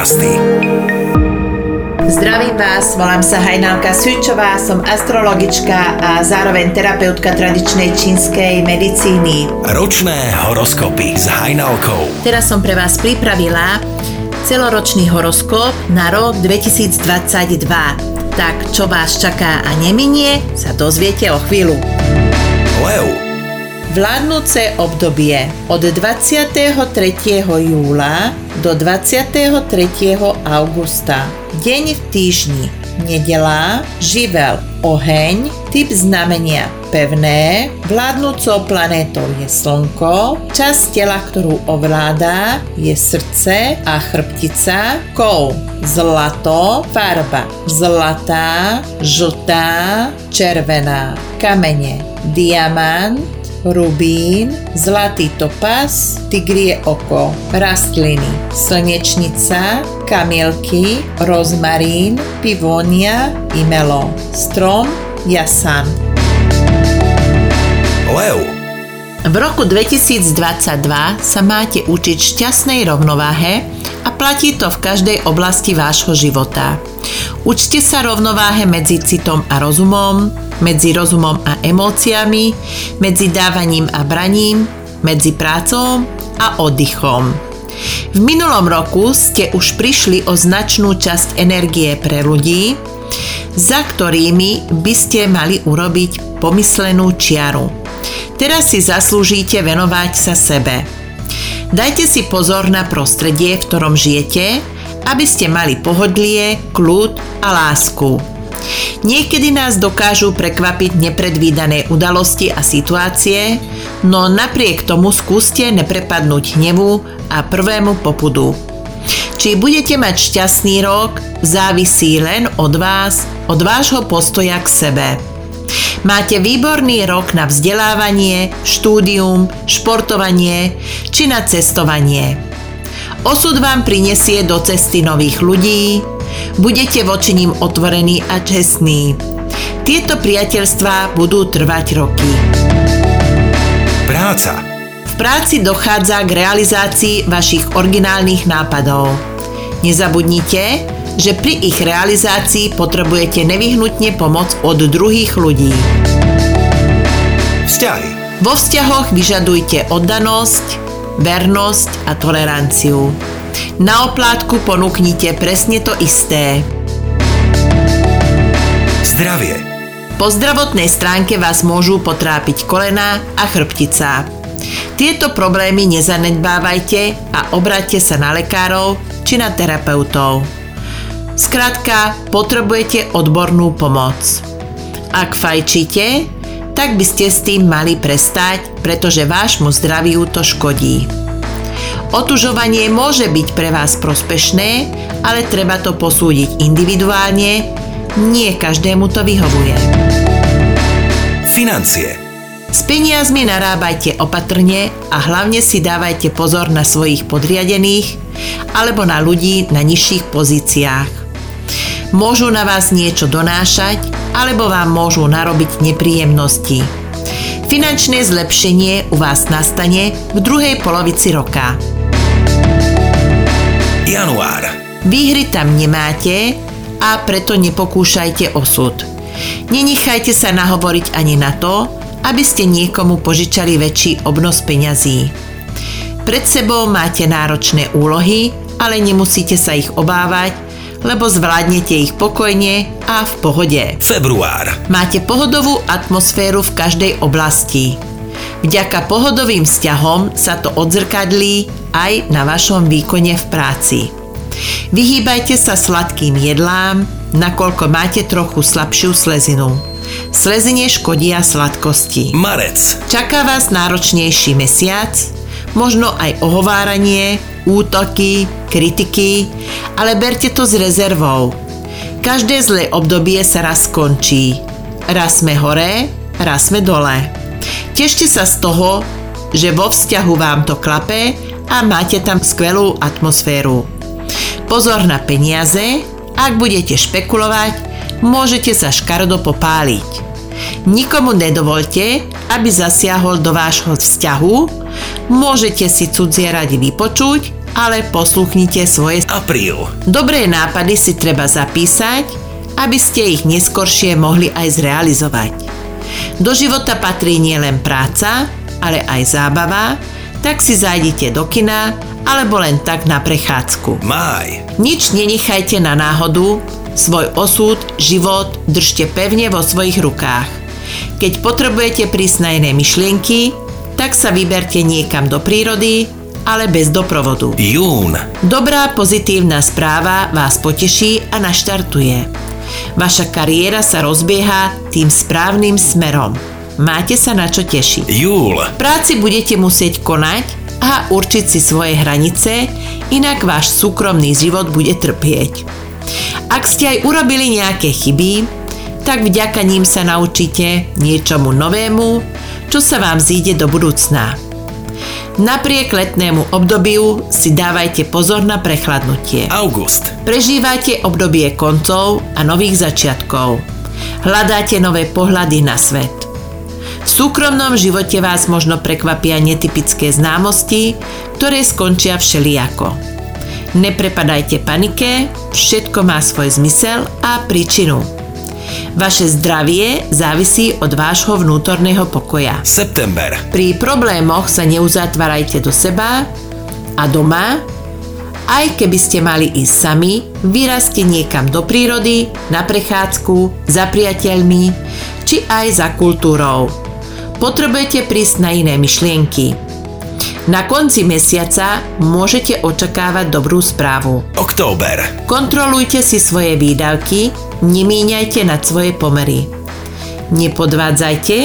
podcasty. Zdravím vás, volám sa Hajnalka Sučová, som astrologička a zároveň terapeutka tradičnej čínskej medicíny. Ročné horoskopy s Hajnalkou. Teraz som pre vás pripravila celoročný horoskop na rok 2022. Tak čo vás čaká a neminie, sa dozviete o chvíľu. Lev. Vládnúce obdobie od 23. júla do 23. augusta. Deň v týždni. Nedela, živel, oheň, typ znamenia pevné, vládnúcou planétou je Slnko, časť tela, ktorú ovládá, je srdce a chrbtica, kov, zlato, farba, zlatá, žltá, červená, kamene, diamant, rubín, zlatý topaz, tigrie oko, rastliny, slnečnica, kamielky, rozmarín, pivónia, imelo, strom, jasan. Lev. V roku 2022 sa máte učiť šťastnej rovnováhe a platí to v každej oblasti vášho života. Učte sa rovnováhe medzi citom a rozumom, medzi rozumom a emóciami, medzi dávaním a braním, medzi prácou a oddychom. V minulom roku ste už prišli o značnú časť energie pre ľudí, za ktorými by ste mali urobiť pomyslenú čiaru. Teraz si zaslúžite venovať sa sebe. Dajte si pozor na prostredie, v ktorom žijete, aby ste mali pohodlie, kľud a lásku. Niekedy nás dokážu prekvapiť nepredvídané udalosti a situácie, no napriek tomu skúste neprepadnúť hnevu a prvému popudu. Či budete mať šťastný rok, závisí len od vás, od vášho postoja k sebe. Máte výborný rok na vzdelávanie, štúdium, športovanie či na cestovanie. Osud vám prinesie do cesty nových ľudí, budete voči ním otvorení a čestní. Tieto priateľstvá budú trvať roky. Práca. V práci dochádza k realizácii vašich originálnych nápadov. Nezabudnite, že pri ich realizácii potrebujete nevyhnutne pomoc od druhých ľudí. Vzťahy. Vo vzťahoch vyžadujte oddanosť, vernosť a toleranciu. Na oplátku ponúknite presne to isté. Zdravie. Po zdravotnej stránke vás môžu potrápiť kolena a chrbtica. Tieto problémy nezanedbávajte a obráťte sa na lekárov či na terapeutov. Skrátka, potrebujete odbornú pomoc. Ak fajčíte, tak by ste s tým mali prestať, pretože vášmu zdraviu to škodí. Otužovanie môže byť pre vás prospešné, ale treba to posúdiť individuálne, nie každému to vyhovuje. Financie. S peniazmi narábajte opatrne a hlavne si dávajte pozor na svojich podriadených alebo na ľudí na nižších pozíciách. Môžu na vás niečo donášať alebo vám môžu narobiť nepríjemnosti. Finančné zlepšenie u vás nastane v druhej polovici roka. Január. Výhry tam nemáte a preto nepokúšajte osud. Nenechajte sa nahovoriť ani na to, aby ste niekomu požičali väčší obnos peňazí. Pred sebou máte náročné úlohy, ale nemusíte sa ich obávať, lebo zvládnete ich pokojne a v pohode. Február. Máte pohodovú atmosféru v každej oblasti. Vďaka pohodovým vzťahom sa to odzrkadlí aj na vašom výkone v práci. Vyhýbajte sa sladkým jedlám, nakoľko máte trochu slabšiu slezinu. Slezine škodia sladkosti. Marec. Čaká vás náročnejší mesiac, možno aj ohováranie, útoky, kritiky, ale berte to s rezervou. Každé zlé obdobie sa raz skončí. Raz sme hore, raz sme dole. Tešte sa z toho, že vo vzťahu vám to klape a máte tam skvelú atmosféru. Pozor na peniaze, ak budete špekulovať, môžete sa škarodo popáliť. Nikomu nedovolte, aby zasiahol do vášho vzťahu, môžete si cudzie radi vypočuť ale posluchnite svoje Apríl. Dobré nápady si treba zapísať, aby ste ich neskoršie mohli aj zrealizovať. Do života patrí nielen práca, ale aj zábava, tak si zajdite do kina alebo len tak na prechádzku. Máj. Nič nenechajte na náhodu, svoj osud, život držte pevne vo svojich rukách. Keď potrebujete prísť na iné myšlienky, tak sa vyberte niekam do prírody, ale bez doprovodu. Jún. Dobrá pozitívna správa vás poteší a naštartuje. Vaša kariéra sa rozbieha tým správnym smerom. Máte sa na čo tešiť. Júl. Práci budete musieť konať a určiť si svoje hranice, inak váš súkromný život bude trpieť. Ak ste aj urobili nejaké chyby, tak vďaka ním sa naučíte niečomu novému, čo sa vám zíde do budúcna. Napriek letnému obdobiu si dávajte pozor na prechladnutie. August. Prežívate obdobie koncov a nových začiatkov. Hľadáte nové pohľady na svet. V súkromnom živote vás možno prekvapia netypické známosti, ktoré skončia všelijako. Neprepadajte panike, všetko má svoj zmysel a príčinu. Vaše zdravie závisí od vášho vnútorného pokoja. September. Pri problémoch sa neuzatvárajte do seba a doma, aj keby ste mali ísť sami, vyrazte niekam do prírody, na prechádzku, za priateľmi, či aj za kultúrou. Potrebujete prísť na iné myšlienky. Na konci mesiaca môžete očakávať dobrú správu. Október. Kontrolujte si svoje výdavky, nemíňajte nad svoje pomery. Nepodvádzajte,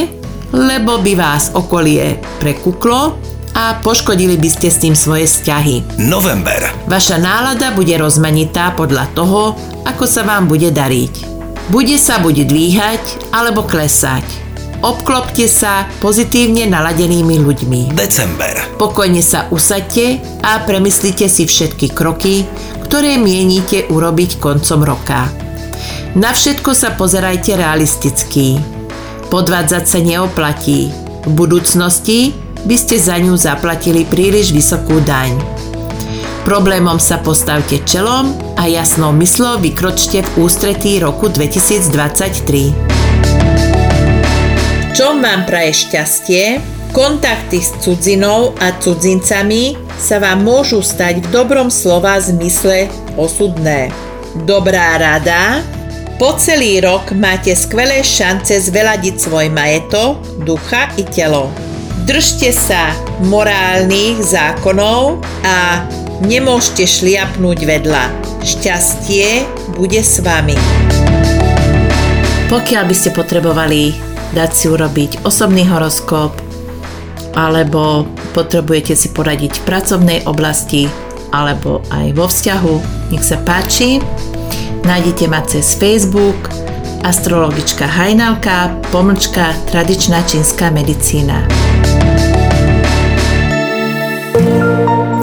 lebo by vás okolie prekuklo a poškodili by ste s tým svoje vzťahy. November. Vaša nálada bude rozmanitá podľa toho, ako sa vám bude dariť. Bude sa buď dvíhať alebo klesať. Obklopte sa pozitívne naladenými ľuďmi. December. Pokojne sa usadte a premyslite si všetky kroky, ktoré mienite urobiť koncom roka. Na všetko sa pozerajte realisticky. Podvádzať sa neoplatí. V budúcnosti by ste za ňu zaplatili príliš vysokú daň. Problémom sa postavte čelom a jasnou myslou vykročte v ústretí roku 2023. Čo vám praje šťastie? Kontakty s cudzinou a cudzincami sa vám môžu stať v dobrom slova zmysle osudné. Dobrá rada, po celý rok máte skvelé šance zveladiť svoj majetok, ducha i telo. Držte sa morálnych zákonov a nemôžete šliapnúť vedľa. Šťastie bude s vami. Pokiaľ by ste potrebovali dať si urobiť osobný horoskop alebo potrebujete si poradiť v pracovnej oblasti alebo aj vo vzťahu. Nech sa páči. Nájdete ma cez Facebook astrologička Hajnalka, pomlčka tradičná čínska medicína.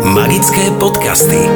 Magické podcasty.